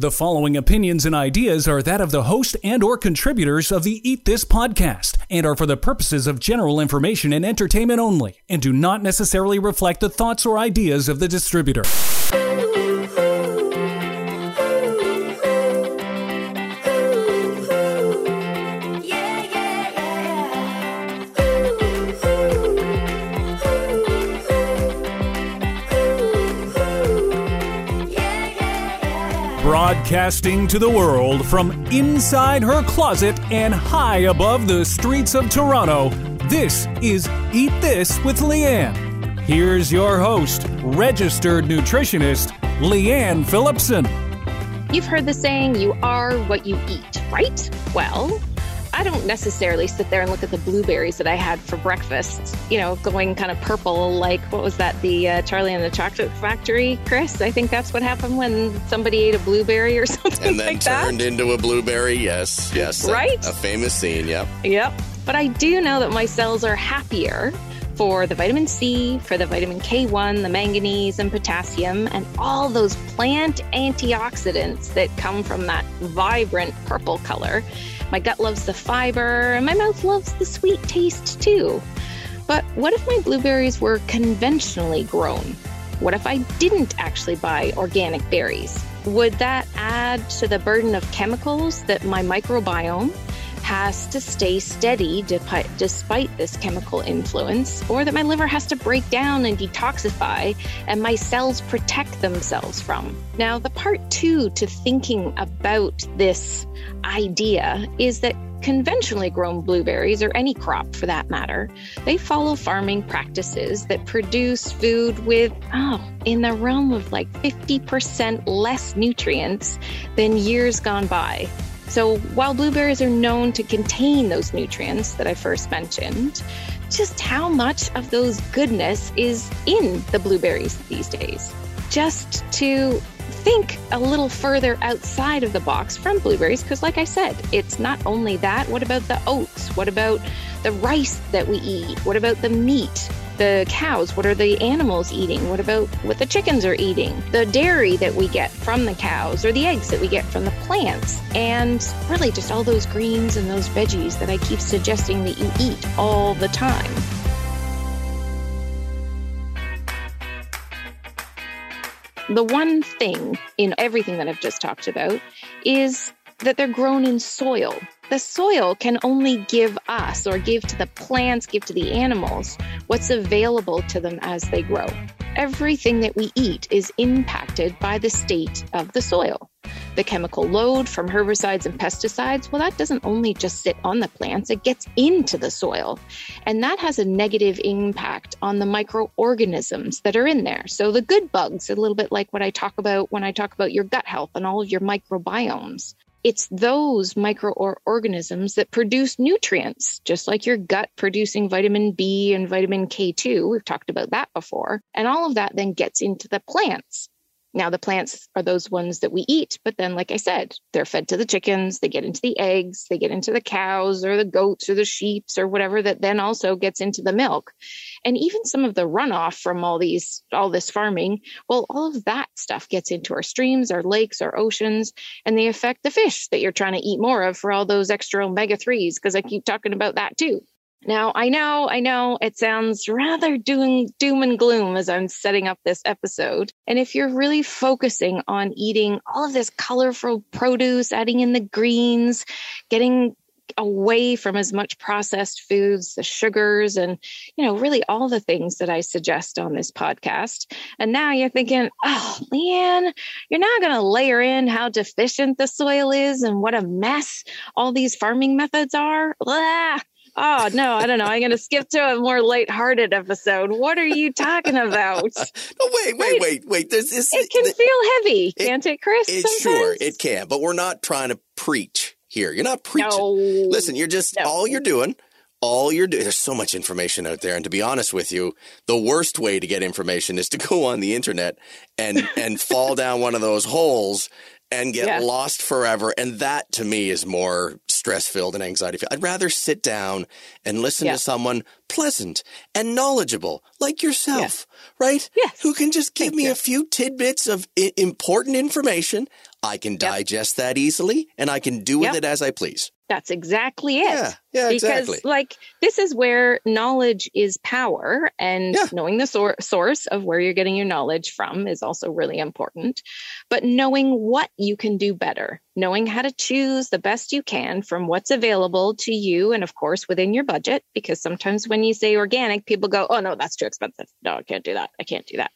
The following opinions and ideas are that of the host and or contributors of the Eat This podcast and are for the purposes of general information and entertainment only and do not necessarily reflect the thoughts or ideas of the distributor. Broadcasting to the world from inside her closet and high above the streets of Toronto, this is Eat This with Leanne. Here's your host, registered nutritionist, Leanne Phillipson. You've heard the saying, you are what you eat, right? Well, I don't necessarily sit there and look at the blueberries that I had for breakfast, you know, going kind of purple, like what was that, the uh, Charlie and the Chocolate Factory, Chris? I think that's what happened when somebody ate a blueberry or something and then like turned that. into a blueberry. Yes, yes, a- Right? A, famous scene. Yep. Yep. But I do know that my cells are happier for the vitamin C, for the vitamin K1, the manganese and potassium, and all those plant antioxidants that come from that vibrant purple color. My gut loves the fiber, and my mouth loves the sweet taste too. But what if my blueberries were conventionally grown? What if I didn't actually buy organic berries? Would that add to the burden of chemicals that my microbiome has to stay steady despite this chemical influence, or that my liver has to break down and detoxify and my cells protect themselves from? Now, the part two to thinking about this idea is that conventionally grown blueberries, or any crop for that matter, they follow farming practices that produce food with, oh, in the realm of like 50% less nutrients than years gone by. So while blueberries are known to contain those nutrients that I first mentioned, just how much of those goodness is in the blueberries these days? Just to think a little further outside of the box from blueberries, because like I said, it's not only that. What about the oats? What about the rice that we eat? What about the meat? The cows, what are the animals eating? What about what the chickens are eating? The dairy that we get from the cows or the eggs that we get from the plants. And really just all those greens and those veggies that I keep suggesting that you eat all the time. The one thing in everything that I've just talked about is that they're grown in soil. The soil can only give us or give to the plants, give to the animals what's available to them as they grow. Everything that we eat is impacted by the state of the soil. The chemical load from herbicides and pesticides, well, that doesn't only just sit on the plants, it gets into the soil. And that has a negative impact on the microorganisms that are in there. So the good bugs, a little bit like what I talk about when I talk about your gut health and all of your microbiomes. It's those microorganisms that produce nutrients, just like your gut producing vitamin B and vitamin K2. We've talked about that before. And all of that then gets into the plants. Now, the plants are those ones that we eat, but then, like I said, they're fed to the chickens, they get into the eggs, they get into the cows or the goats or the sheeps or whatever that then also gets into the milk. And even some of the runoff from all these, all this farming, well, all of that stuff gets into our streams, our lakes, our oceans, and they affect the fish that you're trying to eat more of for all those extra omega 3s, because I keep talking about that too. Now, I know, I know it sounds rather doom, doom and gloom as I'm setting up this episode. And if you're really focusing on eating all of this colorful produce, adding in the greens, getting away from as much processed foods, the sugars, and, you know, really all the things that I suggest on this podcast. And now you're thinking, oh, Leanne, you're not going to layer in how deficient the soil is and what a mess all these farming methods are. Blah. Oh no, I don't know. I'm going to skip to a more lighthearted episode. What are you talking about? Oh wait, wait, wait, wait. There's this. It can feel heavy, It- can't it, Chris? it sure it can, but we're not trying to preach here. You're not preaching. No. Listen, you're just No. all you're doing. All you're doing. There's so much information out there, and to be honest with you, the worst way to get information is to go on the internet and and fall down one of those holes and get Yeah. lost forever. And that to me is more stress filled and anxiety filled. I'd rather sit down and listen Yeah. to someone pleasant and knowledgeable like yourself, right? Yes. Who can just give Thank me you. a few tidbits of I- important information I can digest that easily and I can do with Yep. it as I please. That's exactly it. Yeah, yeah, because exactly. like this is where knowledge is power and Yeah. knowing the sor- source of where you're getting your knowledge from is also really important but knowing what you can do better knowing how to choose the best you can from what's available to you and of course within your budget because sometimes when you say organic people go oh no that's too expensive no i can't do that i can't do that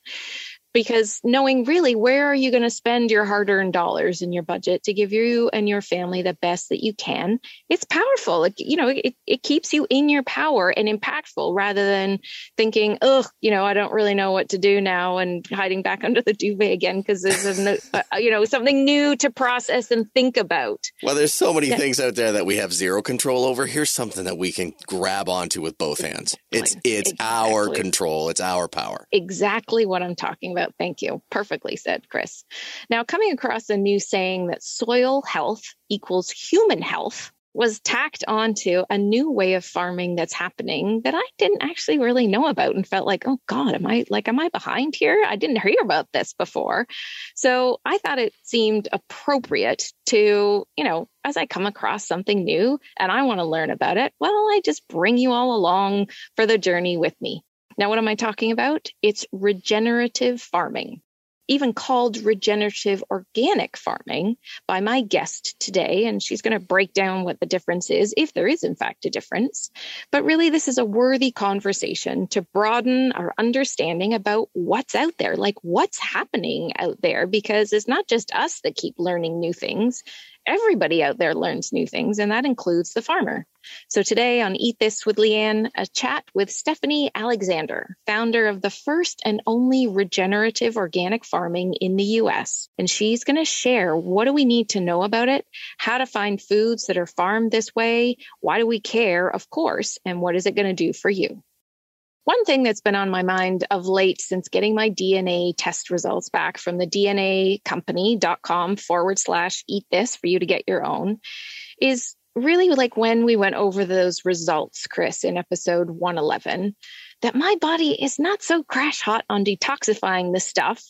because knowing really where are you going to spend your hard-earned dollars in your budget to give you and your family the best that you can it's powerful like you know it, it keeps you in your power and impactful rather than thinking oh you know i don't really know what to do now and hiding back under the duvet again because there's a, no- uh, you know something new to process and think about Well, there's so many Yeah. things out there that we have zero control over. Here's something that we can grab onto with both hands. It's it's our control. It's our power. exactly what I'm talking about. Thank you. Perfectly said, Chris. Now, coming across a new saying that soil health equals human health was tacked onto a new way of farming that's happening that I didn't actually really know about and felt like, oh God, am I like, am I behind here? I didn't hear about this before. So I thought it seemed appropriate to, you know, as I come across something new and I want to learn about it, well, I just bring you all along for the journey with me. Now, what am I talking about? It's regenerative farming, even called regenerative organic farming by my guest today. And she's going to break down what the difference is, if there is, in fact, a difference. But really, this is a worthy conversation to broaden our understanding about what's out there, like what's happening out there, because it's not just us that keep learning new things. Everybody out there learns new things, and that includes the farmer. So today on Eat This with Leanne, a chat with Stephanie Alexandre, founder of the first and only regenerative organic farming in the US. And she's going to share what do we need to know about it, how to find foods that are farmed this way, why do we care, of course, and what is it going to do for you. One thing that's been on my mind of late since getting my DNA test results back from the DNAcompany.com forward slash eat this for you to get your own is really like when we went over those results, Chris, in episode 111, that my body is not so crash hot on detoxifying the stuff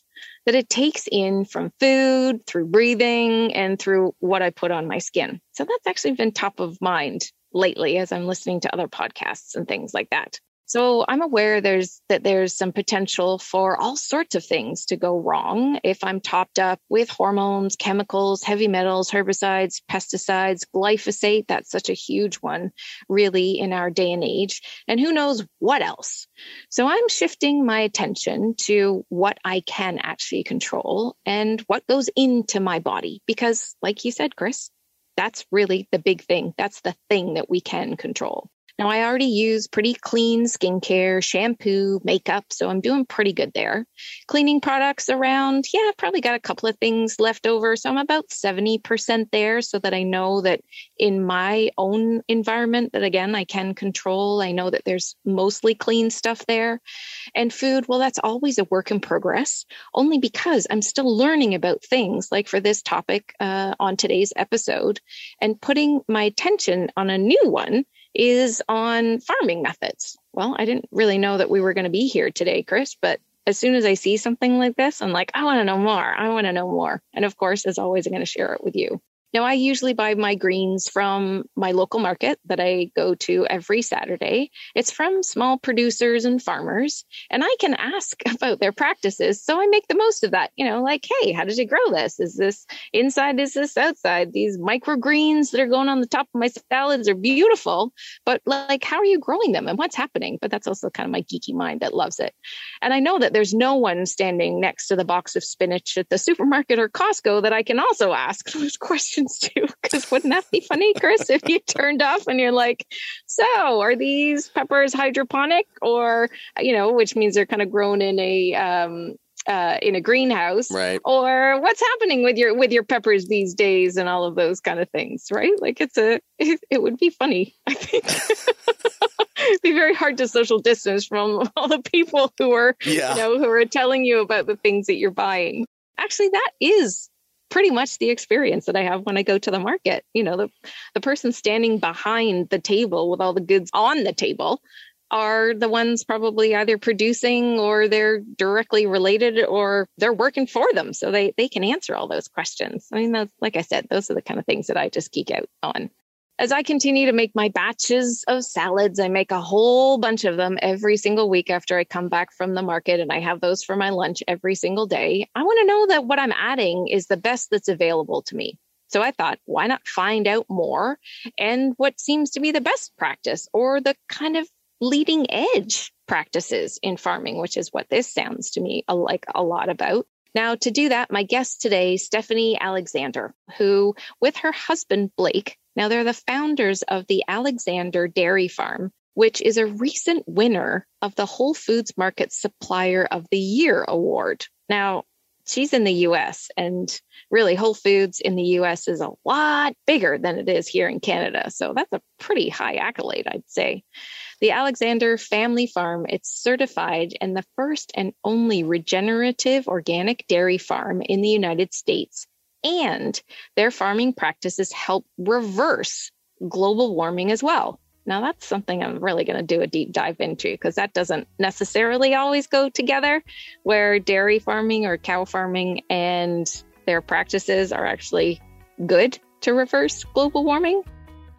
that it takes in from food, through breathing, and through what I put on my skin. So that's actually been top of mind lately as I'm listening to other podcasts and things like that. So I'm aware there's that there's some potential for all sorts of things to go wrong if I'm topped up with hormones, chemicals, heavy metals, herbicides, pesticides, glyphosate. That's such a huge one, really, in our day and age. And who knows what else. So I'm shifting my attention to what I can actually control and what goes into my body. Because, like you said, Chris, that's really the big thing. That's the thing that we can control. Now, I already use pretty clean skincare, shampoo, makeup, so I'm doing pretty good there. Cleaning products around, yeah, I've probably got a couple of things left over. So I'm about 70% there so that I know that in my own environment, that again, I can control. I know that there's mostly clean stuff there. And food, well, that's always a work in progress, only because I'm still learning about things like for this topic uh, on today's episode and putting my attention on a new one is on farming methods. Well, I didn't really know that we were going to be here today, Chris, but as soon as I see something like this, I'm like, I want to know more. I want to know more. And of course, as always, I'm going to share it with you. Now, I usually buy my greens from my local market that I go to every Saturday. It's from small producers and farmers, and I can ask about their practices. So I make the most of that. You know, like, hey, how did you grow this? Is this inside? Is this outside? These microgreens that are going on the top of my salads are beautiful, but like, how are you growing them and what's happening? But that's also kind of my geeky mind that loves it. And I know that there's no one standing next to the box of spinach at the supermarket or Costco that I can also ask those questions to. Because wouldn't that be funny, Chris, if you turned off and you're like, so are these peppers hydroponic or, you know, which means they're kind of grown in a, um, uh, in a greenhouse Right. or what's happening with your with your peppers these days and all of those kind of things right like it's a it, it would be funny i think it'd be very hard to social distance from all the people who are Yeah. you know who are telling you about the things that you're buying actually that is pretty much the experience that i have when i go to the market you know the the person standing behind the table with all the goods on the table are the ones probably either producing or they're directly related or they're working for them. So they, they can answer all those questions. I mean, that's, like I said, those are the kind of things that I just geek out on. As I continue to make my batches of salads, I make a whole bunch of them every single week after I come back from the market and I have those for my lunch every single day. I want to know that what I'm adding is the best that's available to me. So I thought, why not find out more and what seems to be the best practice or the kind of leading edge practices in farming, which is what this sounds to me like a lot about. Now, to do that, my guest today, Stephanie Alexandre, who, with her husband, Blake, now they're the founders of the Alexandre Dairy Farm, which is a recent winner of the Whole Foods Market Supplier of the Year award. Now, she's in the US, and really, Whole Foods in the US is a lot bigger than it is here in Canada. So that's a pretty high accolade, I'd say. The Alexandre Family Farm, it's certified and the first and only regenerative organic dairy farm in the United States. And their farming practices help reverse global warming as well. Now, that's something I'm really going to do a deep dive into because that doesn't necessarily always go together, where dairy farming or cow farming and their practices are actually good to reverse global warming.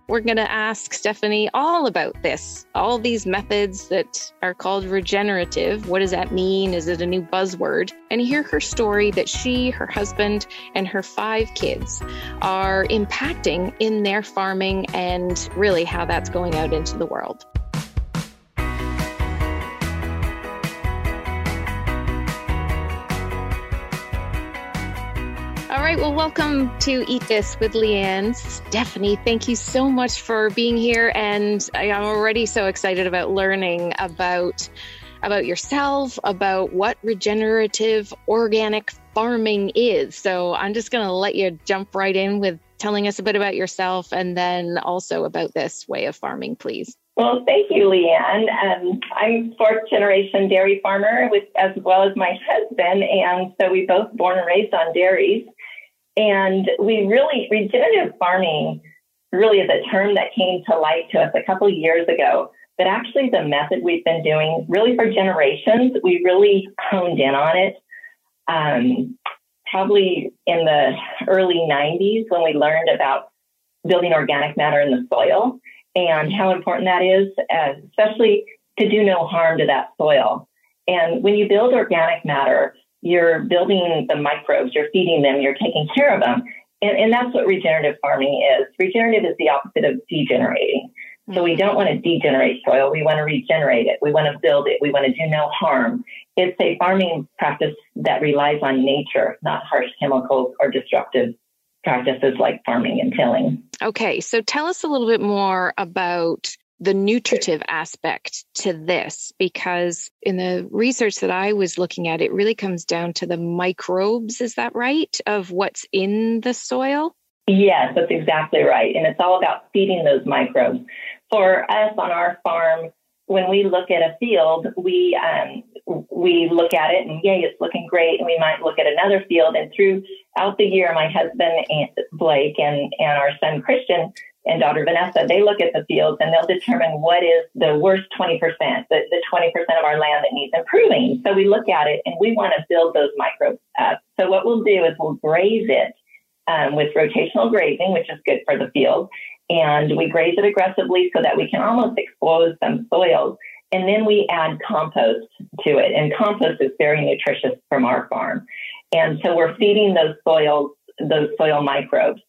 We're going to ask Stephanie all about this, all these methods that are called regenerative. What does that mean? Is it a new buzzword? And hear her story that she, her husband, and her five kids are impacting in their farming and really how that's going out into the world. Right. Well, welcome to Eat This with Leanne. Stephanie, thank you so much for being here. And I am already so excited about learning about about yourself, about what regenerative organic farming is. So I'm just going to let you jump right in with telling us a bit about yourself and then also about this way of farming, please. Well, thank you, Leanne. Um, I'm fourth generation dairy farmer with as well as my husband, and so we both born and raised on dairies. And we really, regenerative farming really is a term that came to light to us a couple years ago. But actually, the method we've been doing really for generations, we really honed in on it. Um, probably in the early 90s when we learned about building organic matter in the soil and how important that is, especially to do no harm to that soil. And when you build organic matter, you're building the microbes, you're feeding them, you're taking care of them. And, and that's what regenerative farming is. Regenerative is the opposite of degenerating. So we mm-hmm. don't want to degenerate soil. We want to regenerate it. We want to build it. We want to do no harm. It's a farming practice that relies on nature, not harsh chemicals or destructive practices like farming and tilling. Okay, so tell us a little bit more about the nutritive aspect to this because in the research that I was looking at, it really comes down to the microbes. Is that right? Of what's in the soil? Yes, that's exactly right. And it's all about feeding those microbes. For us on our farm, when we look at a field, we um, we look at it and yay, it's looking great. And we might look at another field. And throughout the year, my husband Blake and and our son Christian and daughter Vanessa, they look at the fields and they'll determine what is the worst 20%, the, the 20% of our land that needs improving. So we look at it and we want to build those microbes up. So what we'll do is we'll graze it um, with rotational grazing, which is good for the field. And we graze it aggressively so that we can almost expose some soils. And then we add compost to it. And compost is very nutritious from our farm. And so we're feeding those soils, those soil microbes.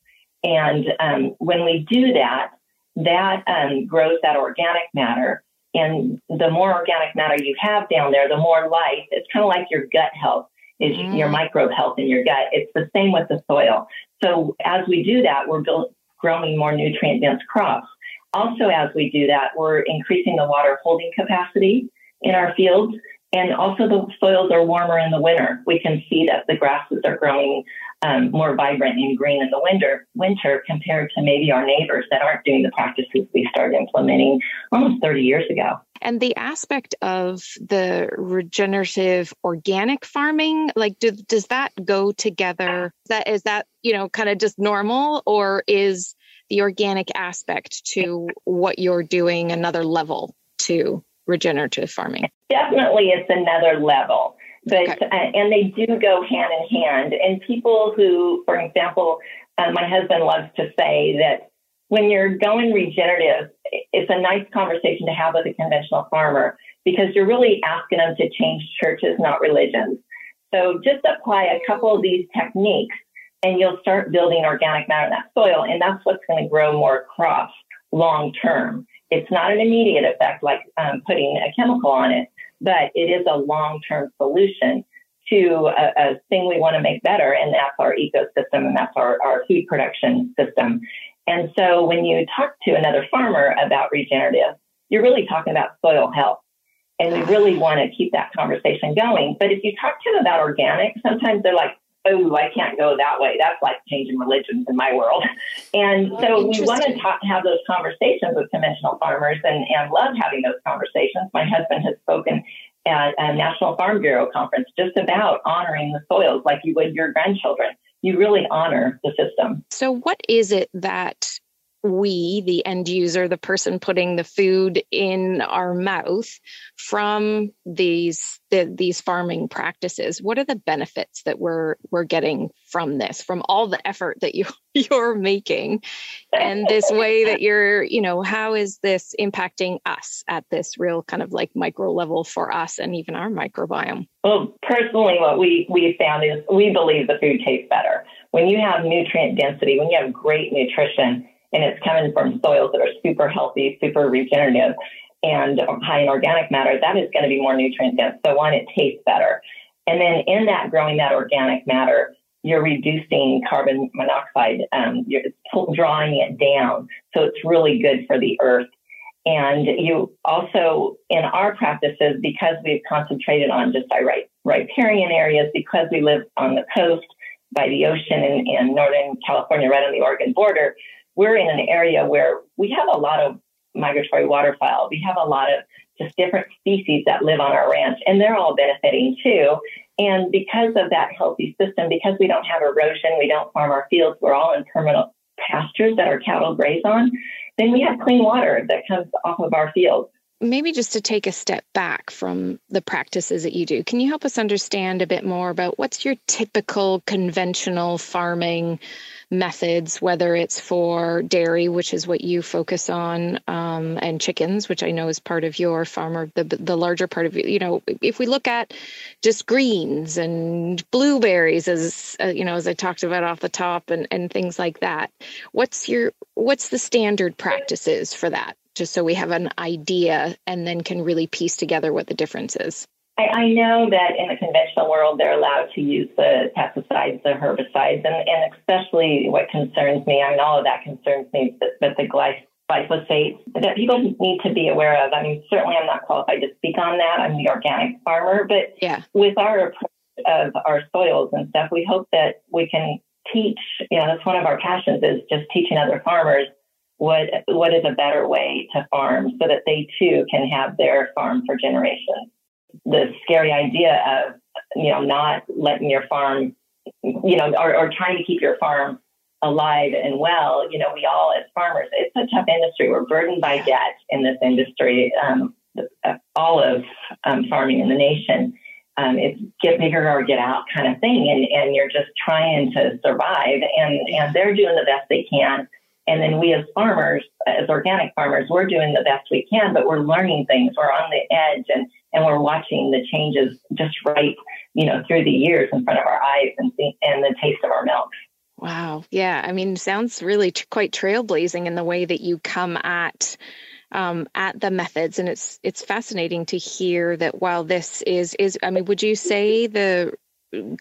And um, when we do that, that um, grows that organic matter. And the more organic matter you have down there, the more life. It's kind of like your gut health is mm. your microbe health in your gut. It's the same with the soil. So as we do that, we're build, growing more nutrient dense crops. Also, as we do that, we're increasing the water holding capacity in our fields. And also the soils are warmer in the winter. We can see that the grasses are growing um, more vibrant and green in the winter, winter compared to maybe our neighbors that aren't doing the practices we started implementing almost 30 years ago. And the aspect of the regenerative organic farming, like, do, does that go together? Is that is that you know kind of just normal, or is the organic aspect to what you're doing another level to regenerative farming? Definitely, it's another level. But okay. uh, and they do go hand in hand. And people who, for example, uh, my husband loves to say that when you're going regenerative, it's a nice conversation to have with a conventional farmer because you're really asking them to change churches, not religions. So just apply a couple of these techniques and you'll start building organic matter in that soil. And that's what's going to grow more crops long term. It's not an immediate effect like um, putting a chemical on it, but it is a long term solution to a, a, thing we want to make better, and that's our ecosystem and that's our, our food production system. And so when you talk to another farmer about regenerative, you're really talking about soil health. And we really want to keep that conversation going. But if you talk to them about organic, sometimes they're like, oh, I can't go that way. That's like changing religions in my world. And oh, so we want to talk, have those conversations with conventional farmers and, and love having those conversations. My husband has spoken at a National Farm Bureau conference just about honoring the soils like you would your grandchildren. You really honor the system. So, what is it that we, the end user, the person putting the food in our mouth from these the, these farming practices, what are the benefits that we're we're getting from this, from all the effort that you you're making, and this way that you're, you know, how is this impacting us at this real kind of like micro level for us and even our microbiome? Well, personally, what we we found is we believe the food tastes better when you have nutrient density, when you have great nutrition and it's coming from soils that are super healthy, super regenerative, and high in organic matter, that is going to be more nutrient dense. So one, it tastes better. And then in that growing that organic matter, you're reducing carbon monoxide. Um, you're drawing it down. So it's really good for the earth. And you also, in our practices, because we've concentrated on just riparian areas, because we live on the coast by the ocean in, in Northern California, right on the Oregon border, we're in an area where we have a lot of migratory waterfowl. We have a lot of just different species that live on our ranch, and they're all benefiting too. And because of that healthy system, because we don't have erosion, we don't farm our fields, we're all in permanent pastures that our cattle graze on, then we have clean water that comes off of our fields. Maybe just to take a step back from the practices that you do, can you help us understand a bit more about what's your typical conventional farming methods, whether it's for dairy, which is what you focus on, um, and chickens, which I know is part of your farmer, the the larger part of you know, if we look at just greens and blueberries, as uh, you know, as I talked about off the top, and and things like that, what's your what's the standard practices for that? Just so we have an idea, and then can really piece together what the difference is. I, I know that in the conventional world, they're allowed to use the pesticides, the herbicides, and, and especially what concerns me, I mean, all of that concerns me, but, but the glyphosate that people need to be aware of. I mean, certainly I'm not qualified to speak on that. I'm the organic farmer, but yeah. with our approach of our soils and stuff, we hope that we can teach, you know, that's one of our passions is just teaching other farmers what what is a better way to farm so that they too can have their farm for generations the scary idea of you know not letting your farm you know or, or trying to keep your farm alive and well. You know we all as farmers it's a tough industry. We're burdened by debt in this industry um, all of um, farming in the nation. Um, it's get bigger or get out kind of thing and, and you're just trying to survive and, and they're doing the best they can and then we as farmers, as organic farmers, we're doing the best we can, but we're learning things. We're on the edge and, and we're watching the changes just right, you know, through the years in front of our eyes and, and the taste of our milk. Wow. Yeah. I mean, sounds really t- quite trailblazing in the way that you come at um, at the methods, and it's it's fascinating to hear that while this is is I mean, would you say the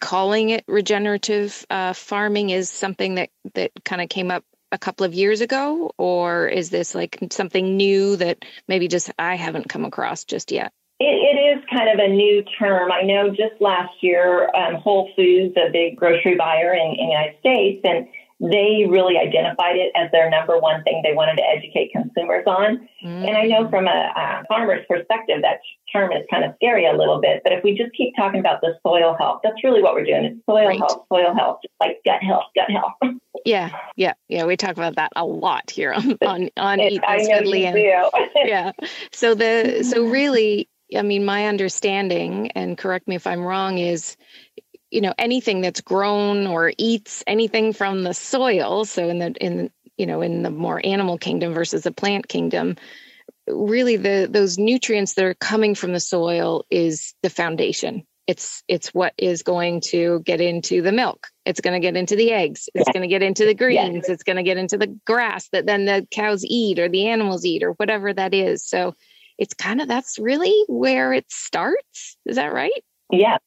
calling it regenerative uh, farming is something that that kind of came up a couple of years ago, or is this like something new that maybe just I haven't come across just yet? It, it is kind of a new term. I know just last year, um, Whole Foods, a big grocery buyer in, in the United States, and they really identified it as their number one thing they wanted to educate consumers on. Mm. And I know from a, a, farmer's perspective, that term is kind of scary a little bit. But if we just keep talking about the soil health, that's really what we're doing. It's soil right. health, soil health, just like gut health, gut health. Yeah. yeah, yeah. We talk about that a lot here on on on Eat This with Leanne. yeah. So the so really, I mean, my understanding, and correct me if I'm wrong, is you know anything that's grown or eats anything from the soil. So in the in you know in the more animal kingdom versus the plant kingdom, really the those nutrients that are coming from the soil is the foundation. It's it's what is going to get into the milk. It's going to get into the eggs. It's going to get into the greens. It's going to get into the grass that then the cows eat or the animals eat or whatever that is. So it's kind of that's really where it starts. Is that right? Yeah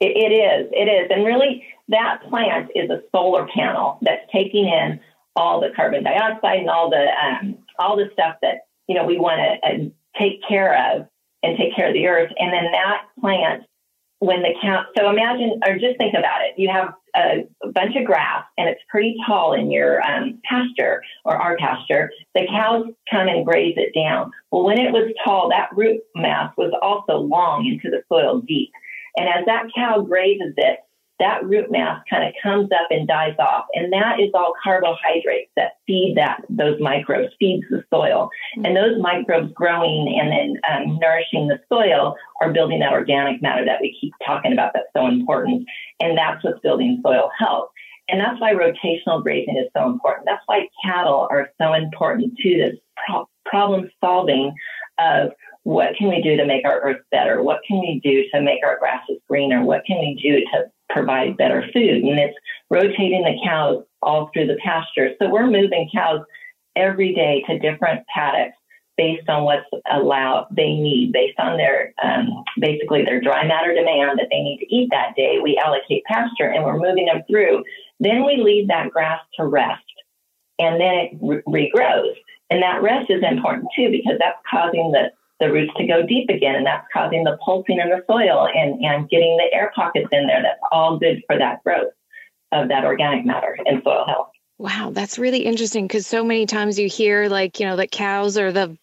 it, it is it is and really that plant is a solar panel that's taking in all the carbon dioxide and all the um, all the stuff that you know we want to uh, take care of and take care of the earth and then that plant when the cow, so imagine, or just think about it. You have a bunch of grass and it's pretty tall in your um, pasture or our pasture. The cows come and graze it down. Well, when it was tall, that root mass was also long into the soil deep. And as that cow grazes it, that root mass kind of comes up and dies off. And that is all carbohydrates that feed that, those microbes, feeds the soil. And those microbes growing and then um, nourishing the soil are building that organic matter that we keep talking about that's so important. And that's what's building soil health. And that's why rotational grazing is so important. That's why cattle are so important to this pro- problem solving of what can we do to make our earth better? What can we do to make our grasses greener? What can we do to provide better food. And it's rotating the cows all through the pasture. So we're moving cows every day to different paddocks based on what's allowed they need, based on their um, basically their dry matter demand that they need to eat that day. We allocate pasture and we're moving them through. Then we leave that grass to rest, and then it re- regrows. And that rest is important too because that's causing the the roots to go deep again, and that's causing the pulsing in the soil and, and getting the air pockets in there. That's all good for that growth of that organic matter and soil health. Wow, that's really interesting because so many times you hear like, you know, that cows are the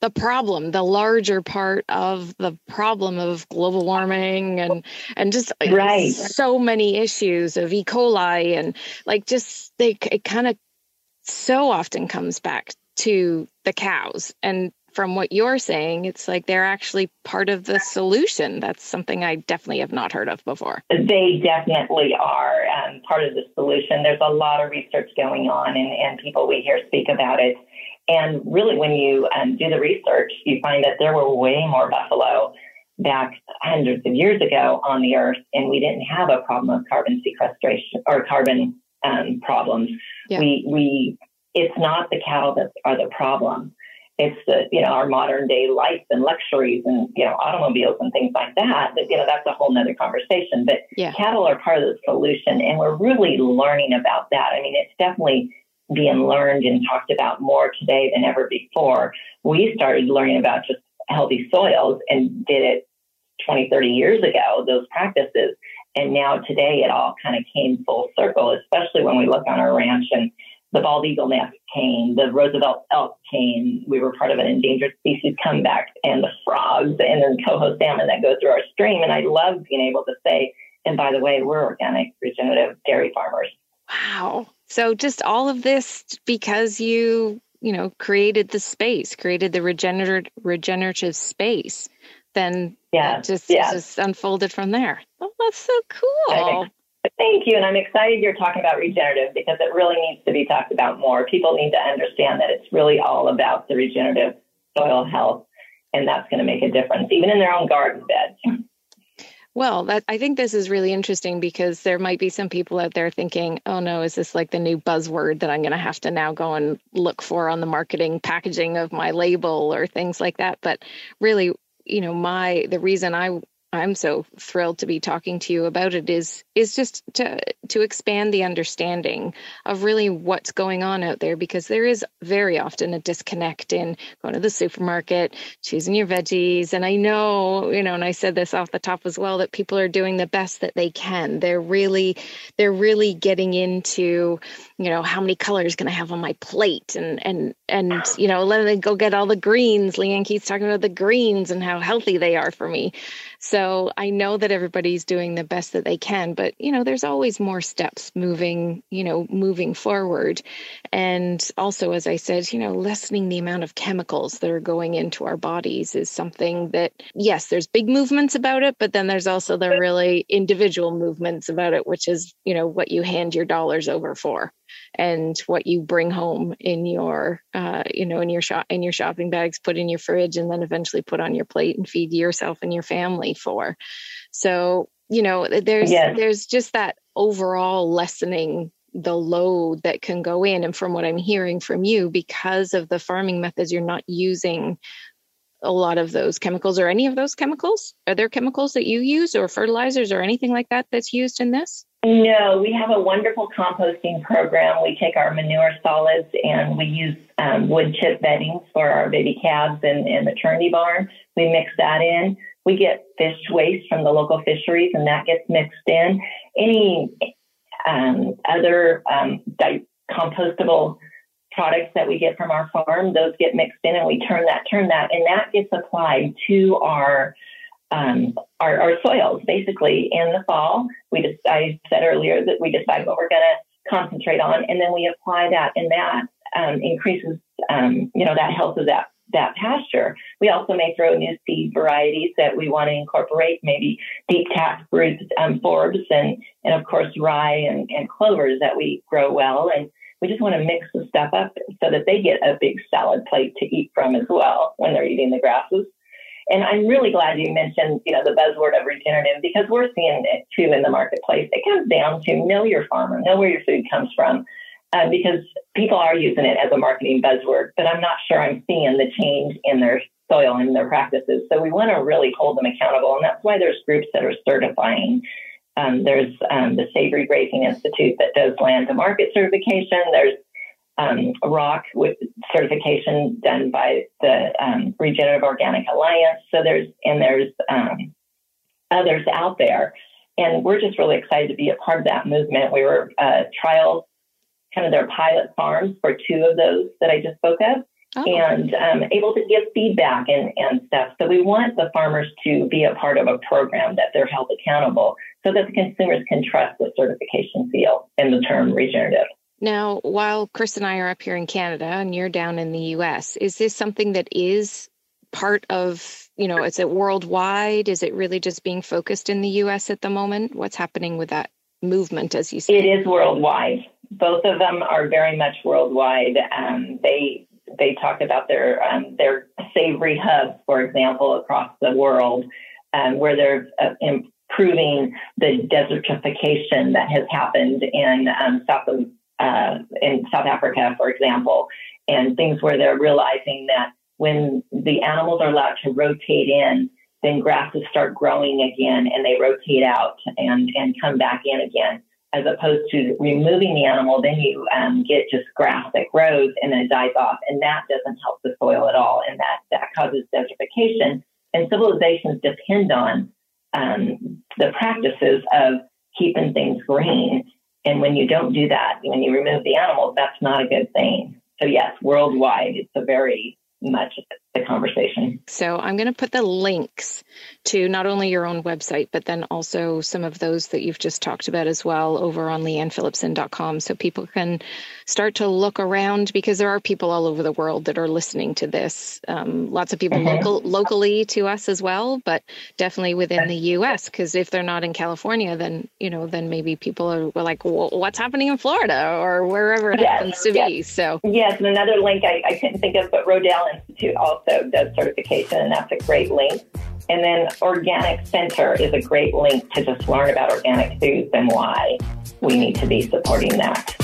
the problem, the larger part of the problem of global warming and and just right. so many issues of E. coli and like just they it kind of so often comes back to the cows and from what you're saying, it's like they're actually part of the solution. That's something I definitely have not heard of before. They definitely are um, part of the solution. There's a lot of research going on, and, and people we hear speak about it. And really, when you um, do the research, you find that there were way more buffalo back hundreds of years ago on the earth, and we didn't have a problem of carbon sequestration or carbon um, problems. Yeah. We we it's not the cattle that are the problem it's the you know our modern day life and luxuries and you know automobiles and things like that but you know that's a whole nother conversation. But yeah. cattle are part of the solution and we're really learning about that. I mean it's definitely being learned and talked about more today than ever before. We started learning about just healthy soils and did it 20 30 years ago those practices. And now today it all kind of came full circle especially when we look on our ranch and the bald eagle nest came, the Roosevelt elk came. We were part of an endangered species comeback, and the frogs, and then coho salmon that go through our stream. And I love being able to say, and by the way, we're organic, regenerative dairy farmers. Wow. So just all of this because you, you know, created the space, created the regenerative regenerative space. Then yeah, just yeah. just unfolded from there. Oh, that's so cool. Thank you. And I'm excited you're talking about regenerative because it really needs to be talked about more. People need to understand that it's really all about the regenerative soil health, and that's going to make a difference, even in their own garden beds. Well, that I think this is really interesting because there might be some people out there thinking, "Oh no, is this like the new buzzword that I'm going to have to now go and look for on the marketing packaging of my label or things like that?" But really, you know, my the reason I I'm so thrilled to be talking to you about it is is just to to expand the understanding of really what's going on out there because there is very often a disconnect in going to the supermarket, choosing your veggies, and I know, you know, and I said this off the top as well that people are doing the best that they can. They're really they're really getting into, you know, how many colors can I have on my plate and and and you know, let them go get all the greens. Leanne keeps talking about the greens and how healthy they are for me. So I know that everybody's doing the best that they can, but you know, there's always more steps moving, you know, moving forward. And also, as I said, you know, lessening the amount of chemicals that are going into our bodies is something that, yes, there's big movements about it, but then there's also the really individual movements about it, which is, you know, what you hand your dollars over for and what you bring home in your uh, you know in your shop in your shopping bags put in your fridge and then eventually put on your plate and feed yourself and your family for. So you know there's yes. there's just that overall lessening the load that can go in. And from what i'm hearing from you because of the farming methods you're not using a lot of those chemicals or any of those chemicals? Are there chemicals that you use or fertilizers or anything like that that's used in this no, we have a wonderful composting program. We take our manure solids and we use um, wood chip beddings for our baby calves in, in maternity barn. We mix that in. We get fish waste from the local fisheries and that gets mixed in. Any um, other um, di- compostable products that we get from our farm, those get mixed in and we turn that, turn that, and that gets applied to our um, our, our soils. Basically, in the fall, we just I said earlier that we decide what we're going to concentrate on, and then we apply that, and that um, increases um, you know that health of that that pasture. We also may throw new seed varieties that we want to incorporate, maybe deep tap roots, um, forbs, and and of course rye and, and clovers that we grow well. And we just want to mix the stuff up so that they get a big salad plate to eat from as well when they're eating the grasses. And I'm really glad you mentioned, you know, the buzzword of regenerative because we're seeing it too in the marketplace. It comes down to know your farmer, know where your food comes from, uh, because people are using it as a marketing buzzword, but I'm not sure I'm seeing the change in their soil and their practices. So we want to really hold them accountable, and that's why there's groups that are certifying. Um, there's um, the Savory Grazing Institute that does land to market certification. There's um, ROC with certification done by the um, Regenerative Organic Alliance. So there's and there's um, others out there, and we're just really excited to be a part of that movement. We were uh, trial kind of their pilot farms for two of those that I just spoke of. Oh. And um, able to give feedback and, and stuff. So we want the farmers to be a part of a program that they're held accountable so that the consumers can trust the certification seal in the term regenerative. Now, while Chris and I are up here in Canada and you're down in the US, is this something that is part of, you know, is it worldwide? Is it really just being focused in the US at the moment? What's happening with that movement, as you say? It is worldwide. Both of them are very much worldwide. Um, they they talk about their um, their savory hubs, for example, across the world, um, where they're uh, improving the desertification that has happened in um, South uh, in South Africa, for example, and things where they're realizing that when the animals are allowed to rotate in, then grasses start growing again and they rotate out and, and come back in again. As opposed to removing the animal, then you um, get just grass that grows and then it dies off, and that doesn't help the soil at all, and that that causes desertification. And civilizations depend on um, the practices of keeping things green and when you don't do that, when you remove the animals, that's not a good thing. So yes, worldwide, it's a very much the conversation. So I'm going to put the links to not only your own website, but then also some of those that you've just talked about as well over on leannephillipson.com so people can start to look around because there are people all over the world that are listening to this. Um, lots of people mm-hmm. local, locally to us as well, but definitely within the U.S. Because if they're not in California, then you know, then maybe people are like, well, "What's happening in Florida or wherever it yes, happens to yes. be?" So yes, and another link I, I couldn't think of, but Rodale Institute also does certification, and that's a great link. And then Organic Center is a great link to just learn about organic foods and why we need to be supporting that.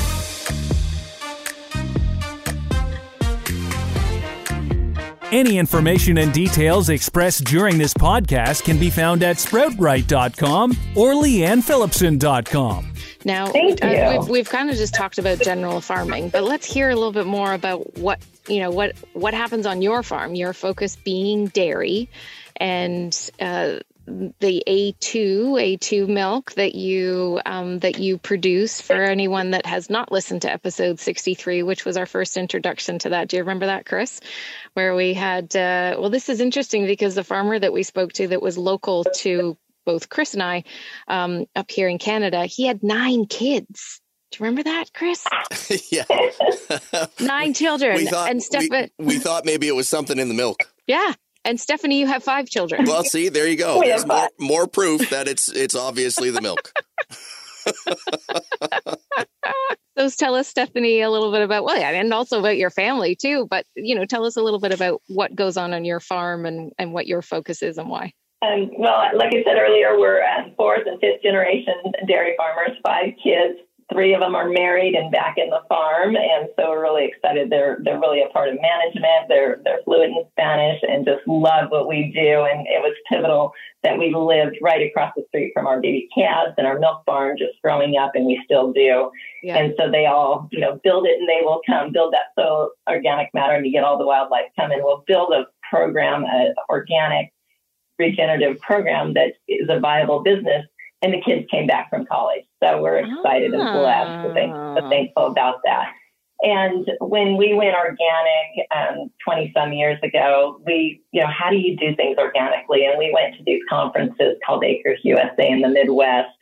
Any information and details expressed during this podcast can be found at sproutright.com or leannephillipson.com. Now, uh, we've, we've kind of just talked about general farming, but let's hear a little bit more about what you know what what happens on your farm. Your focus being dairy, and uh, the A2 A2 milk that you um, that you produce for anyone that has not listened to episode 63, which was our first introduction to that. Do you remember that, Chris? Where we had uh, well, this is interesting because the farmer that we spoke to that was local to both Chris and I um, up here in Canada, he had nine kids. Do you remember that, Chris? yeah. Nine children. We thought, and Stefan. we, we thought maybe it was something in the milk. Yeah. And Stephanie, you have five children. Well, see, there you go. We There's more, more proof that it's it's obviously the milk. So tell us, Stephanie, a little bit about well, yeah, and also about your family too. But you know, tell us a little bit about what goes on on your farm and and what your focus is and why. Um, well, like I said earlier, we're um, fourth and fifth generation dairy farmers, five kids. Three of them are married and back in the farm, and so we're really excited. They're they're really a part of management. They're they're fluent in Spanish and just love what we do. And it was pivotal that we lived right across the street from our baby calves and our milk barn, just growing up, and we still do. Yeah. And so they all, you know, build it and they will come build that soil organic matter and you get all the wildlife come in. We'll build a program, an organic regenerative program that is a viable business. And the kids came back from college. So we're excited and blessed and thank- so thankful about that. And when we went organic um, 20 some years ago, we, you know, how do you do things organically? And we went to these conferences called Acres USA in the Midwest.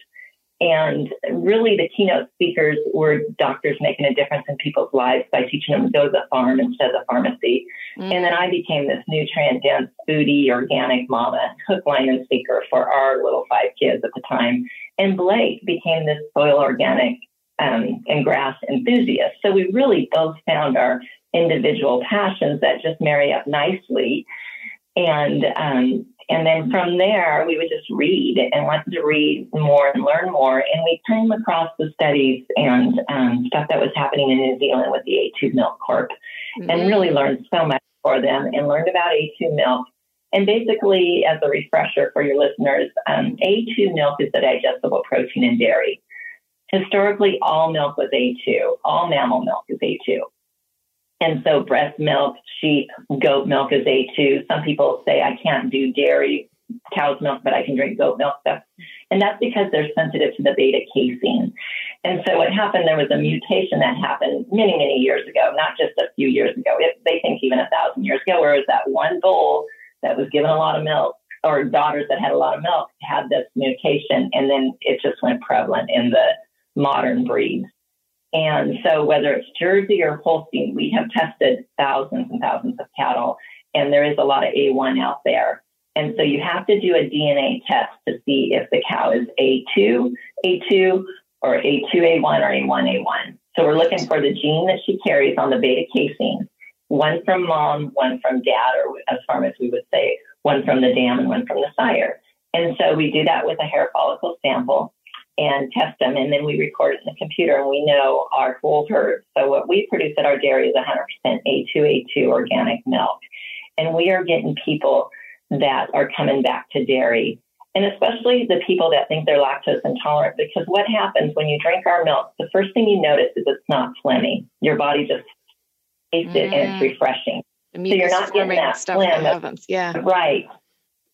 And really, the keynote speakers were doctors making a difference in people's lives by teaching them to go to the farm instead of the pharmacy. Mm. And then I became this nutrient dense, foodie, organic mama, hook, line, and speaker for our little five kids at the time. And Blake became this soil organic um, and grass enthusiast. So we really both found our individual passions that just marry up nicely. And um, and then from there, we would just read and wanted to read more and learn more. And we came across the studies and um, stuff that was happening in New Zealand with the A2 Milk Corp Mm-hmm. and really learned so much for them and learned about A2 milk. And basically, as a refresher for your listeners, um, A2 milk is the digestible protein in dairy. Historically, all milk was A2. All mammal milk is A2. And so breast milk, sheep, goat milk is A2. Some people say I can't do dairy, cow's milk, but I can drink goat milk. And that's because they're sensitive to the beta casein. And so what happened, there was a mutation that happened many, many years ago, not just a few years ago. It, they think even a thousand years ago, where it was that one bull that was given a lot of milk or daughters that had a lot of milk had this mutation and then it just went prevalent in the modern breeds. And so whether it's Jersey or Holstein, we have tested thousands and thousands of cattle and there is a lot of A1 out there. And so you have to do a DNA test to see if the cow is A2, A2, or A2A1 or A1A1. So we're looking for the gene that she carries on the beta casein, one from mom, one from dad, or as farmers we would say, one from the dam and one from the sire. And so we do that with a hair follicle sample and test them, and then we record it in the computer, and we know our whole herd. So what we produce at our dairy is 100% A2A2 organic milk, and we are getting people that are coming back to dairy and especially the people that think they're lactose intolerant, because what happens when you drink our milk, the first thing you notice is it's not phlegmy. Your body just tastes it and Mm. it's refreshing. So you're not getting that stuff phlegm that that- happens. Yeah. Right.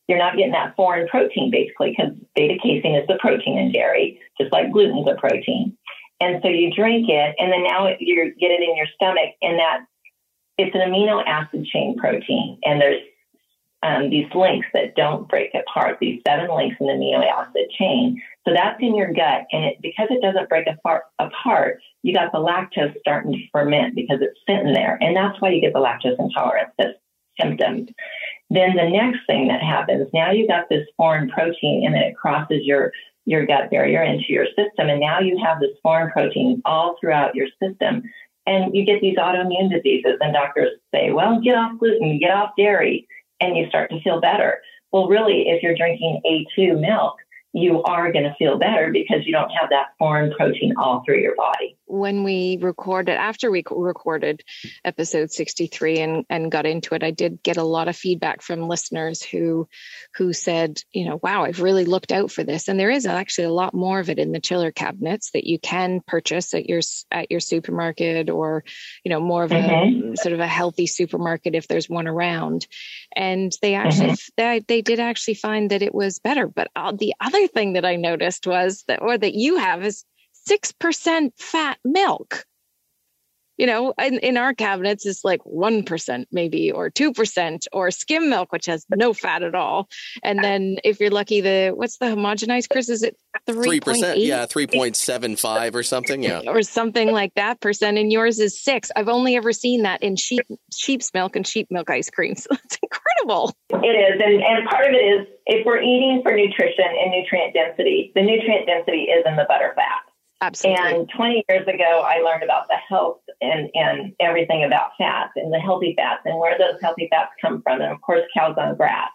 You're not getting that foreign protein basically because beta casein is the protein in dairy, just like gluten's a protein. And so you drink it and then now you get it in your stomach and that it's an amino acid chain protein and there's um, these links that don't break apart, these seven links in the amino acid chain. So that's in your gut, and it, because it doesn't break apart, apart, you got the lactose starting to ferment because it's sitting there, and that's why you get the lactose intolerance symptoms. Then the next thing that happens, now you got this foreign protein, and then it crosses your your gut barrier into your system, and now you have this foreign protein all throughout your system, and you get these autoimmune diseases. And doctors say, well, get off gluten, get off dairy and you start to feel better. Well, really, if you're drinking A2 milk, you are going to feel better because you don't have that foreign protein all through your body. When we recorded, after we recorded episode 63 and, and got into it, I did get a lot of feedback from listeners who, who said, you know, wow, I've really looked out for this. And there is actually a lot more of it in the chiller cabinets that you can purchase at your, at your supermarket or, you know, more of mm-hmm. a sort of a healthy supermarket if there's one around. And they actually, mm-hmm. they, they did actually find that it was better. But uh, the other thing that I noticed was that, or that you have is 6% fat milk you know, in, in our cabinets, it's like 1% maybe, or 2%, or skim milk, which has no fat at all. And then if you're lucky, the what's the homogenized, Chris? Is it 3 percent? Yeah, 3.75 or something. Yeah. or something like that percent. And yours is six. I've only ever seen that in sheep sheep's milk and sheep milk ice cream. So it's incredible. It is. And, and part of it is if we're eating for nutrition and nutrient density, the nutrient density is in the butter fat. Absolutely. And 20 years ago, I learned about the health and, and everything about fats and the healthy fats and where those healthy fats come from. And of course, cows on grass.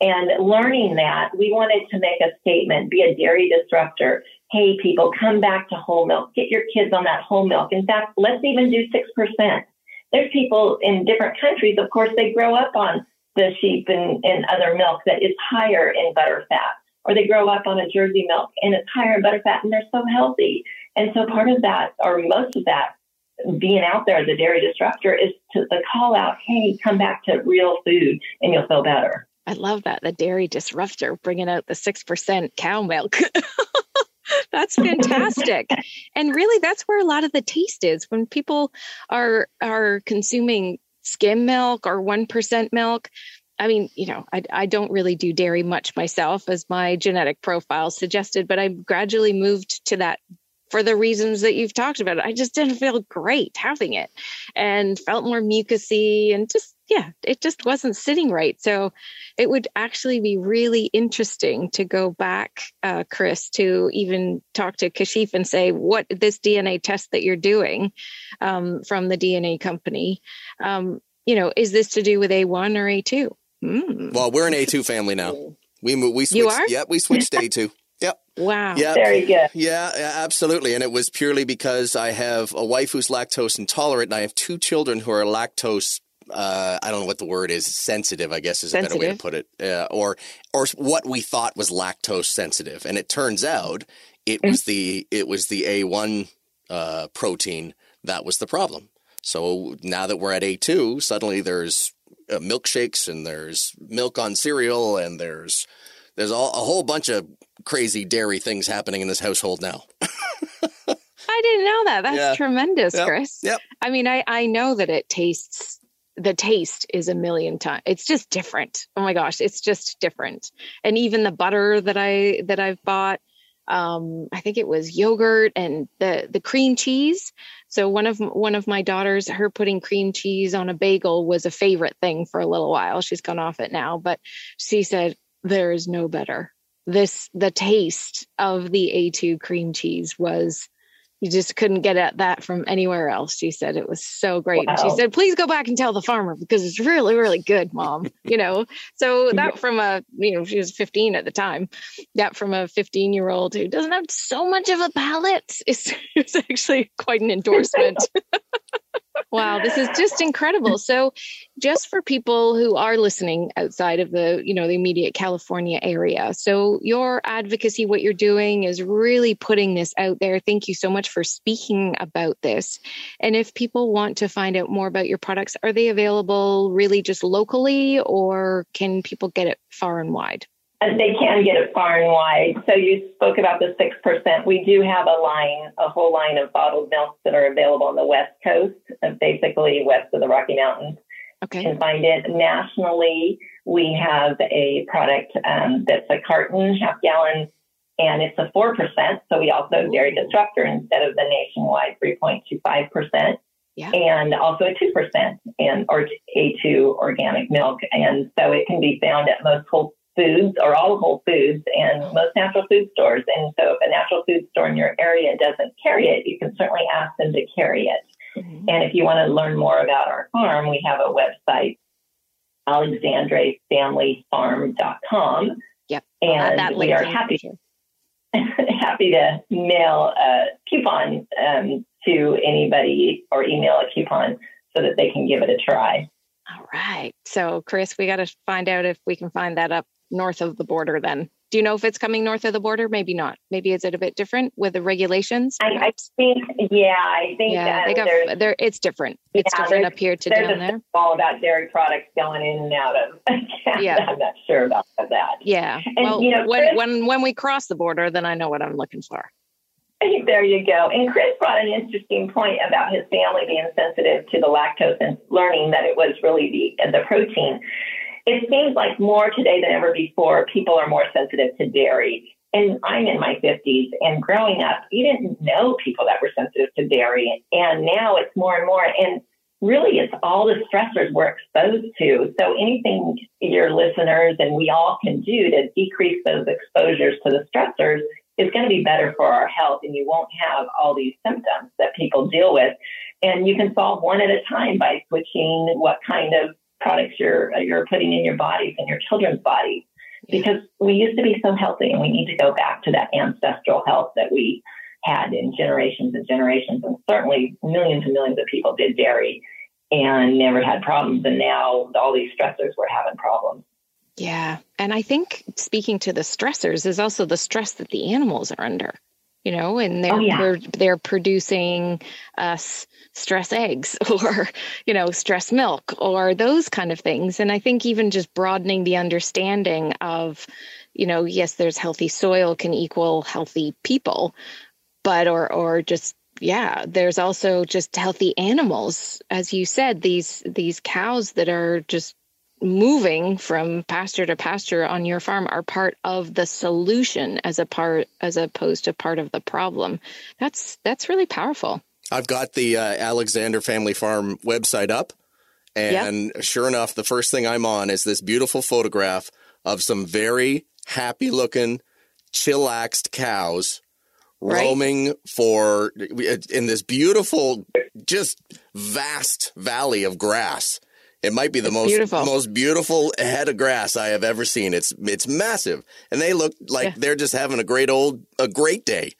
And learning that, we wanted to make a statement, be a dairy disruptor. Hey, people, come back to whole milk. Get your kids on that whole milk. In fact, let's even do 6%. There's people in different countries, of course, they grow up on the sheep and, and other milk that is higher in butter fat or they grow up on a Jersey milk and it's higher in butterfat and they're so healthy. And so part of that, or most of that, being out there as a dairy disruptor is to the call out, hey, come back to real food and you'll feel better. I love that. The dairy disruptor bringing out the 6% cow milk. that's fantastic. and really that's where a lot of the taste is when people are are consuming skim milk or 1% milk I mean, you know, I, I don't really do dairy much myself, as my genetic profile suggested, but I gradually moved to that for the reasons that you've talked about. I just didn't feel great having it and felt more mucusy and just, yeah, it just wasn't sitting right. So it would actually be really interesting to go back, uh, Chris, to even talk to Kashif and say, what this DNA test that you're doing um, from the DNA company, um, you know, is this to do with A1 or A2? Mm. Well, we're an A2 family now. We. We switched. You are? Yep, we switched to A2. Yep. Wow. Yeah. Very good. Yeah, absolutely. And it was purely because I have a wife who's lactose intolerant, and I have two children who are lactose. Uh, I don't know what the word is. Sensitive, I guess, is sensitive. a better way to put it. Uh, or, or what we thought was lactose sensitive, and it turns out it was the it was the A one uh, protein that was the problem. So now that we're at A two, suddenly there's uh, milkshakes and there's milk on cereal and there's there's all, a whole bunch of crazy dairy things happening in this household now. I didn't know that. That's yeah. tremendous, yep. Chris. Yep. I mean, I I know that it tastes the taste is a million times it's just different oh my gosh it's just different and even the butter that i that i've bought um i think it was yogurt and the the cream cheese so one of one of my daughters, her putting cream cheese on a bagel was a favorite thing for a little while. She's gone off it now, but she said there is no better. This the taste of the A2 cream cheese was you just couldn't get at that from anywhere else. She said it was so great. Wow. She said, please go back and tell the farmer because it's really, really good, mom. you know, so that from a, you know, she was 15 at the time, that from a 15 year old who doesn't have so much of a palate is, is actually quite an endorsement. wow, this is just incredible. So, just for people who are listening outside of the, you know, the immediate California area. So, your advocacy what you're doing is really putting this out there. Thank you so much for speaking about this. And if people want to find out more about your products, are they available really just locally or can people get it far and wide? And they can get it far and wide. So you spoke about the 6%. We do have a line, a whole line of bottled milks that are available on the West Coast, basically west of the Rocky Mountains. Okay. You can find it nationally. We have a product um, that's a carton, half gallon, and it's a 4%. So we also have dairy disruptor instead of the nationwide 3.25%. Yeah. And also a 2% and or A2 organic milk. And so it can be found at most Whole Foods or all Whole Foods and most natural food stores. And so if a natural food store in your area doesn't carry it, you can certainly ask them to carry it. Mm-hmm. And if you want to learn more about our farm, we have a website, alexandrefamilyfarm.com. Yep. And we are happy. happy to mail a coupon um, to anybody or email a coupon so that they can give it a try. All right. So, Chris, we got to find out if we can find that up north of the border then. Do you know if it's coming north of the border? Maybe not. Maybe is it a bit different with the regulations? I, I think, yeah, I think yeah, they got, there. It's different. It's yeah, different up here to down there. All about dairy products going in and out of. yeah, I'm not sure about that. Yeah, and, well, you know, when when when we cross the border, then I know what I'm looking for. There you go. And Chris brought an interesting point about his family being sensitive to the lactose and learning that it was really the the protein. It seems like more today than ever before, people are more sensitive to dairy. And I'm in my 50s, and growing up, you didn't know people that were sensitive to dairy. And now it's more and more. And really, it's all the stressors we're exposed to. So, anything your listeners and we all can do to decrease those exposures to the stressors is going to be better for our health and you won't have all these symptoms that people deal with. And you can solve one at a time by switching what kind of products you're uh, you're putting in your bodies and your children's bodies. Because we used to be so healthy and we need to go back to that ancestral health that we had in generations and generations. And certainly millions and millions of people did dairy and never had problems. And now all these stressors were having problems. Yeah. And I think speaking to the stressors is also the stress that the animals are under, you know, and they're, oh, yeah. they're producing us stress eggs or, you know, stress milk or those kind of things. And I think even just broadening the understanding of, you know, yes, there's healthy soil can equal healthy people, but, or, or just yeah there's also just healthy animals as you said these these cows that are just moving from pasture to pasture on your farm are part of the solution as a part as opposed to part of the problem that's that's really powerful i've got the uh, Alexandre family farm website up and yep. sure enough the first thing i'm on is this beautiful photograph of some very happy looking chillaxed cows right. roaming for in this beautiful just vast valley of grass it might be the it's most beautiful. most beautiful head of grass I have ever seen. It's it's massive, and they look like yeah. they're just having a great old a great day.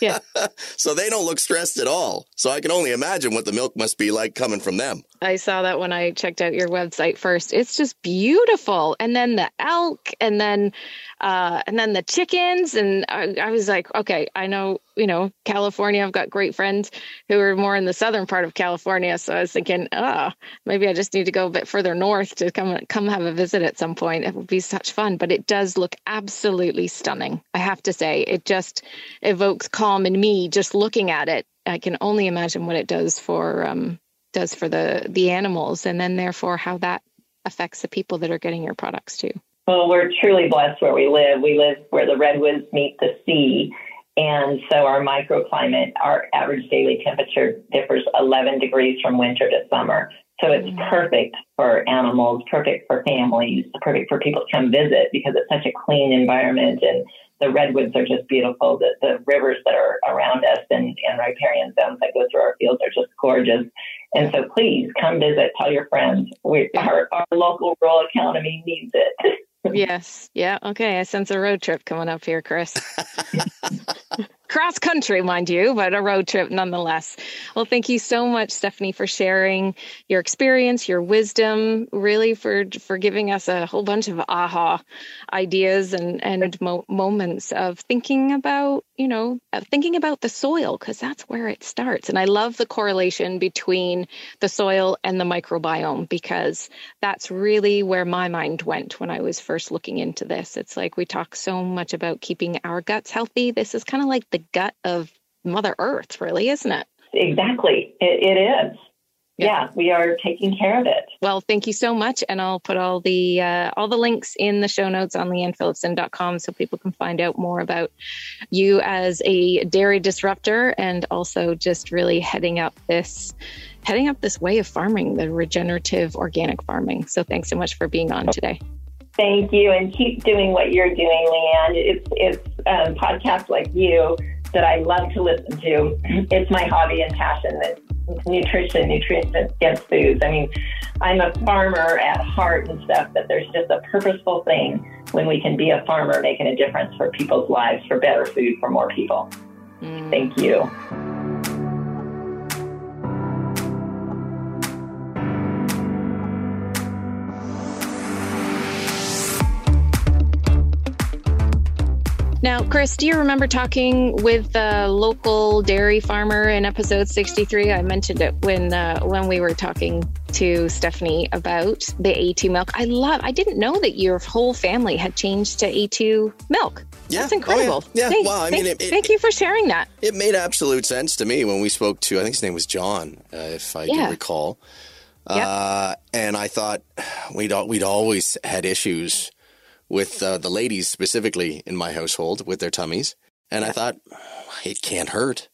yeah. so they don't look stressed at all. So I can only imagine what the milk must be like coming from them. I saw that when I checked out your website first. It's just beautiful. And then the elk and then uh, and then the chickens and I, I was like, okay, I know, you know, California. I've got great friends who are more in the southern part of California. So I was thinking, oh, maybe I just need to go a bit further north to come come have a visit at some point. It would be such fun. But it does look absolutely stunning. I have to say, it just evokes calm in me just looking at it. I can only imagine what it does for um, does for the the animals, and then therefore how that affects the people that are getting your products too. Well, we're truly blessed where we live. We live where the redwoods meet the sea. And so our microclimate, our average daily temperature differs 11 degrees from winter to summer. So it's mm-hmm. perfect for animals, perfect for families, perfect for people to come visit because it's such a clean environment and the redwoods are just beautiful. The, the rivers that are around us and, and riparian zones that go through our fields are just gorgeous. And so please come visit, tell your friends. We, our, our local rural economy needs it. yes. Yeah. Okay. I sense a road trip coming up here, Chris. cross country, mind you, but a road trip nonetheless. Well, thank you so much, Stephanie, for sharing your experience, your wisdom, really for for giving us a whole bunch of aha ideas and and mo- moments of thinking about you know thinking about the soil because that's where it starts. And I love the correlation between the soil and the microbiome because that's really where my mind went when I was first looking into this. It's like we talk so much about keeping our guts healthy. This is kind of like the gut of Mother Earth, really, isn't it? Exactly. it, it is. Yeah. yeah. we are taking care of it. Well, thank you so much. And I'll put all the uh, all the links in the show notes on leannephillipson.com so people can find out more about you as a dairy disruptor and also just really heading up this heading up this way of farming, the regenerative organic farming. So thanks so much for being on today. Thank you, and keep doing what you're doing, Leanne. It's it's um, podcasts like you that I love to listen to. It's my hobby and passion that nutrition, nutrient dense foods. I mean, I'm a farmer at heart and stuff, but there's just a purposeful thing when we can be a farmer making a difference for people's lives, for better food for more people. Mm. Thank you. Now, Chris, do you remember talking with the local dairy farmer in episode 63? I mentioned it when uh, when we were talking to Stephanie about the A2 milk. I love. I didn't know that your whole family had changed to A2 milk. Yeah. That's incredible. Oh, yeah. yeah. Thank, well, I mean, it, it, thank you for sharing that. It made absolute sense to me when we spoke to. I think his name was John, uh, if I yeah. recall. Yep. Uh, and I thought we'd we'd always had issues with uh, the ladies specifically in my household with their tummies. And I thought, it can't hurt.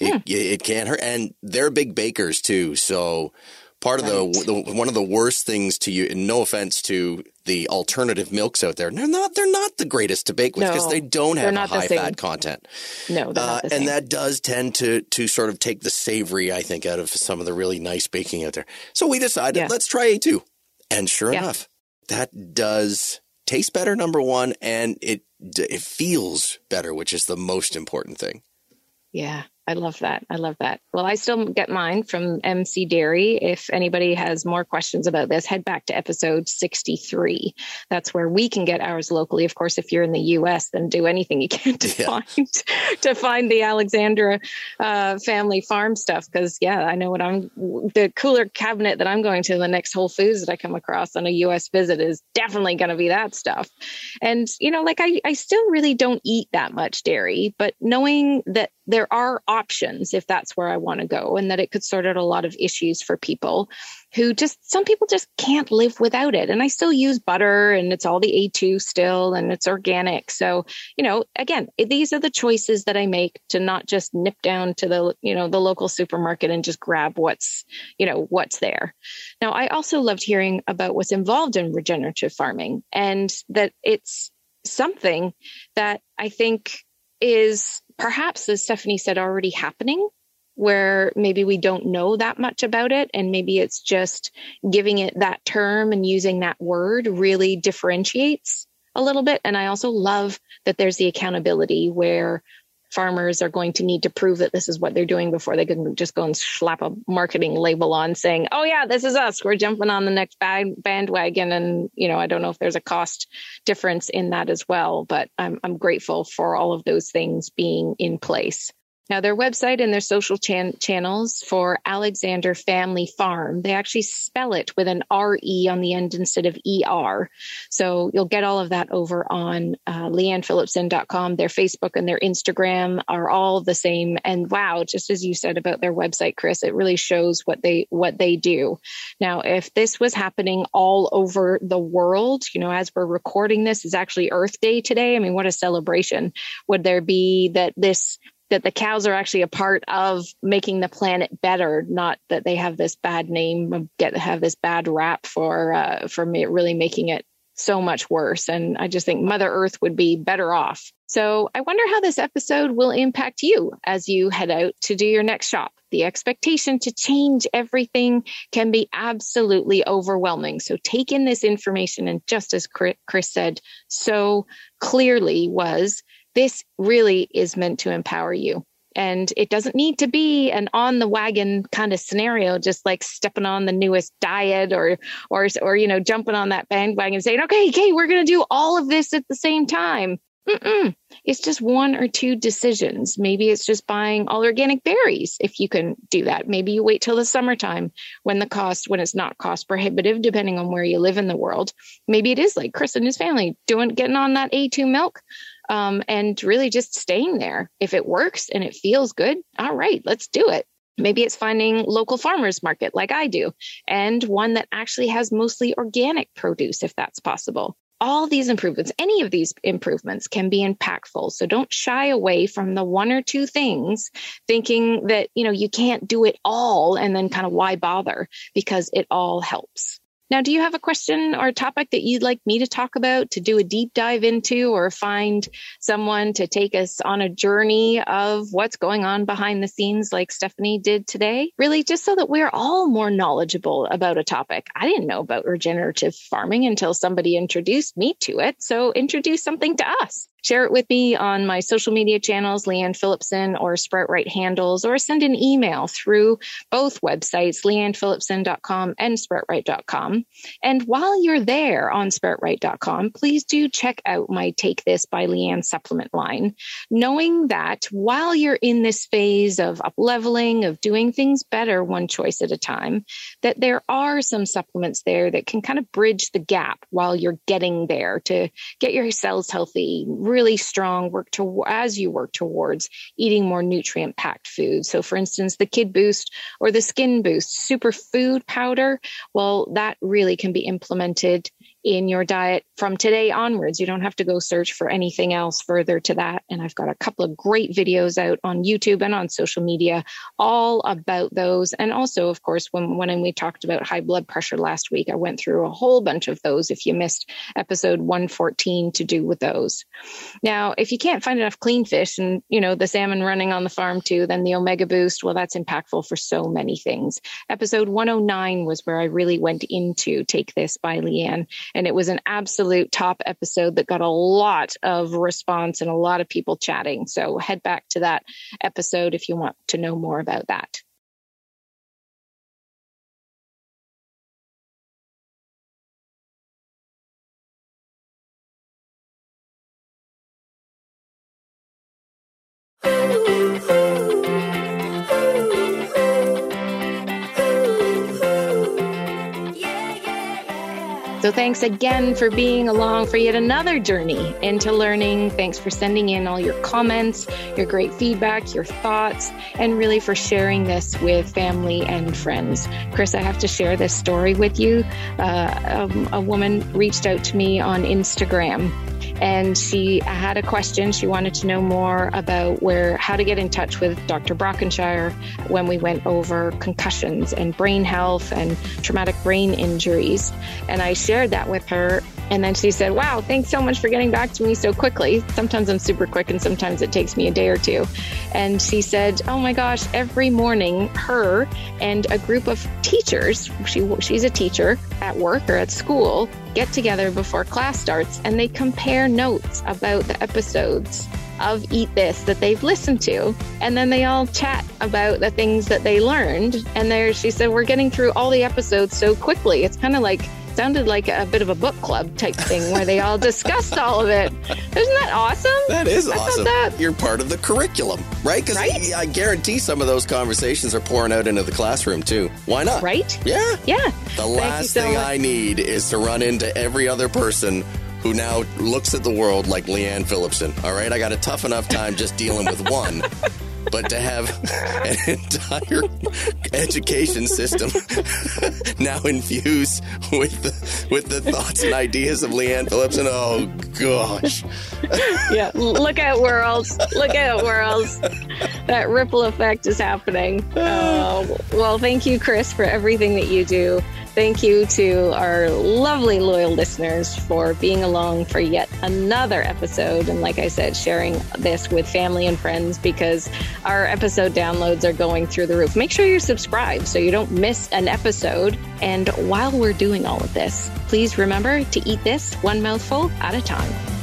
It, hmm. it can't hurt. And they're big bakers too. So part of right. the, the, one of the worst things to you, and no offense to the alternative milks out there, they're not they're not the greatest to bake with because no, they don't have a high fat content. No, uh, and that does tend to to sort of take the savory, I think, out of some of the really nice baking out there. So we decided yeah. let's try A2, and sure yeah. enough, that does tastes better, number one, and it it feels better, which is the most important thing. Yeah. I love that. I love that. Well, I still get mine from MC Dairy. If anybody has more questions about this, head back to episode 63. That's where we can get ours locally. Of course, if you're in the US, then do anything you can to yeah. find to find the Alexandre uh, family farm stuff. Because yeah, I know what I'm the cooler cabinet that I'm going to the next Whole Foods that I come across on a US visit is definitely going to be that stuff. And you know, like I, I still really don't eat that much dairy, but knowing that there are options if that's where I want to go, and that it could sort out a lot of issues for people who just some people just can't live without it. And I still use butter, and it's all the A2 still, and it's organic. So, you know, again, these are the choices that I make to not just nip down to the, you know, the local supermarket and just grab what's, you know, what's there. Now, I also loved hearing about what's involved in regenerative farming and that it's something that I think is perhaps, as Stephanie said, already happening where maybe we don't know that much about it. And maybe it's just giving it that term and using that word really differentiates a little bit. And I also love that there's the accountability where farmers are going to need to prove that this is what they're doing before they can just go and slap a marketing label on saying, "Oh yeah, this is us. We're jumping on the next bandwagon." And you know, I don't know if there's a cost difference in that as well, but I'm I'm grateful for all of those things being in place. Now, their website and their social chan- channels for Alexandre Family Farm, they actually spell it with an RE on the end instead of ER. So you'll get all of that over on uh, leannephillipson.com. Their Facebook and their Instagram are all the same. And wow, just as you said about their website, Chris, it really shows what they, what they do. Now, if this was happening all over the world, you know, as we're recording this is actually Earth Day today. I mean, what a celebration would there be that this that the cows are actually a part of making the planet better, not that they have this bad name, get have this bad rap for uh, for me, really making it so much worse. And I just think Mother Earth would be better off. So I wonder how this episode will impact you as you head out to do your next shop. The expectation to change everything can be absolutely overwhelming. So take in this information. And just as Chris said so clearly was this really is meant to empower you. And it doesn't need to be an on the wagon kind of scenario, just like stepping on the newest diet or, or, or, you know, jumping on that bandwagon saying, okay, okay, we're going to do all of this at the same time. Mm-mm. It's just one or two decisions. Maybe it's just buying all organic berries if you can do that. Maybe you wait till the summertime when the cost, when it's not cost prohibitive, depending on where you live in the world. Maybe it is like Chris and his family doing, getting on that A2 milk um, and really just staying there. If it works and it feels good, all right, let's do it. Maybe it's finding local farmers market like I do, and one that actually has mostly organic produce if that's possible. All these improvements, any of these improvements can be impactful. So don't shy away from the one or two things thinking that, you know, you can't do it all and then kind of why bother because it all helps. Now, do you have a question or a topic that you'd like me to talk about, to do a deep dive into, or find someone to take us on a journey of what's going on behind the scenes, like Stephanie did today? Really, just so that we're all more knowledgeable about a topic. I didn't know about regenerative farming until somebody introduced me to it. So, introduce something to us share it with me on my social media channels, Leanne Phillipson or Sprout Right handles, or send an email through both websites, leannephillipson.com and sproutright.com. And while you're there on sproutright.com, please do check out my Take This by Leanne supplement line, knowing that while you're in this phase of up leveling, of doing things better one choice at a time, that there are some supplements there that can kind of bridge the gap while you're getting there to get your cells healthy, really strong work to as you work towards eating more nutrient packed food. So for instance, the Kid Boost or the Skin Boost superfood powder, well, that really can be implemented in your diet from today onwards. You don't have to go search for anything else further to that. And I've got a couple of great videos out on YouTube and on social media all about those. And also, of course, when, when we talked about high blood pressure last week, I went through a whole bunch of those. If you missed episode 114 to do with those. Now, if you can't find enough clean fish and, you know, the salmon running on the farm too, then the Omega Boost, well, that's impactful for so many things. Episode 109 was where I really went into Take This by Leanne and it was an absolute top episode that got a lot of response and a lot of people chatting. So head back to that episode if you want to know more about that. So thanks again for being along for yet another journey into learning. Thanks for sending in all your comments, your great feedback, your thoughts, and really for sharing this with family and friends. Chris, I have to share this story with you. Uh, um, a woman reached out to me on Instagram and she had a question. She wanted to know more about where how to get in touch with Dr. Brockenshire when we went over concussions and brain health and traumatic brain injuries. And I shared that with her. And then she said, Wow, thanks so much for getting back to me so quickly. Sometimes I'm super quick and sometimes it takes me a day or two. And she said, Oh my gosh, every morning, her and a group of teachers, she, she's a teacher at work or at school, get together before class starts and they compare notes about the episodes of Eat This that they've listened to. And then they all chat about the things that they learned. And there, she said, we're getting through all the episodes so quickly. It's kind of like sounded like a bit of a book club type thing where they all discussed all of it. Isn't that awesome? That is I awesome. That... You're part of the curriculum, right? Because right? I, I, guarantee some of those conversations are pouring out into the classroom too. Why not? Right? Yeah. Yeah. The last so thing much. I need is to run into every other person who now looks at the world like Leanne Phillipson. All right, I got a tough enough time just dealing with one. but to have an entire education system now infused with the, with the thoughts and ideas of Leanne Phillips, and oh gosh. yeah, look at worlds. Look at worlds. That ripple effect is happening. Oh, well, thank you, Chris, for everything that you do. Thank you to our lovely loyal listeners for being along for yet another episode. And like I said, sharing this with family and friends because our episode downloads are going through the roof. Make sure you're subscribed so you don't miss an episode. And while we're doing all of this, please remember to eat this one mouthful at a time.